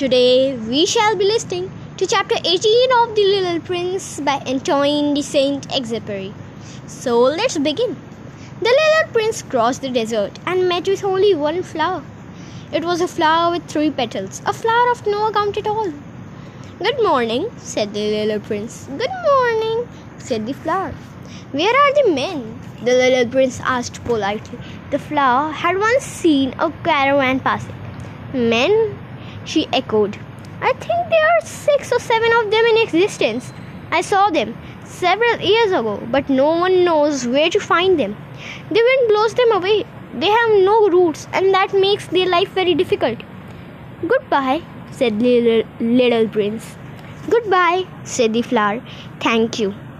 Today we shall be listening to chapter 18 of The Little Prince by Antoine de Saint Exupéry. So let's begin. The little prince crossed the desert and met with only one flower. It was a flower with three petals, a flower of no account at all. Good morning, said the little prince. Good morning, said the flower. Where are the men? The little prince asked politely. The flower had once seen a caravan passing. Men? She echoed. I think there are six or seven of them in existence. I saw them several years ago, but no one knows where to find them. The wind blows them away. They have no roots, and that makes their life very difficult. Goodbye, said little, little prince. Goodbye, said the flower. Thank you.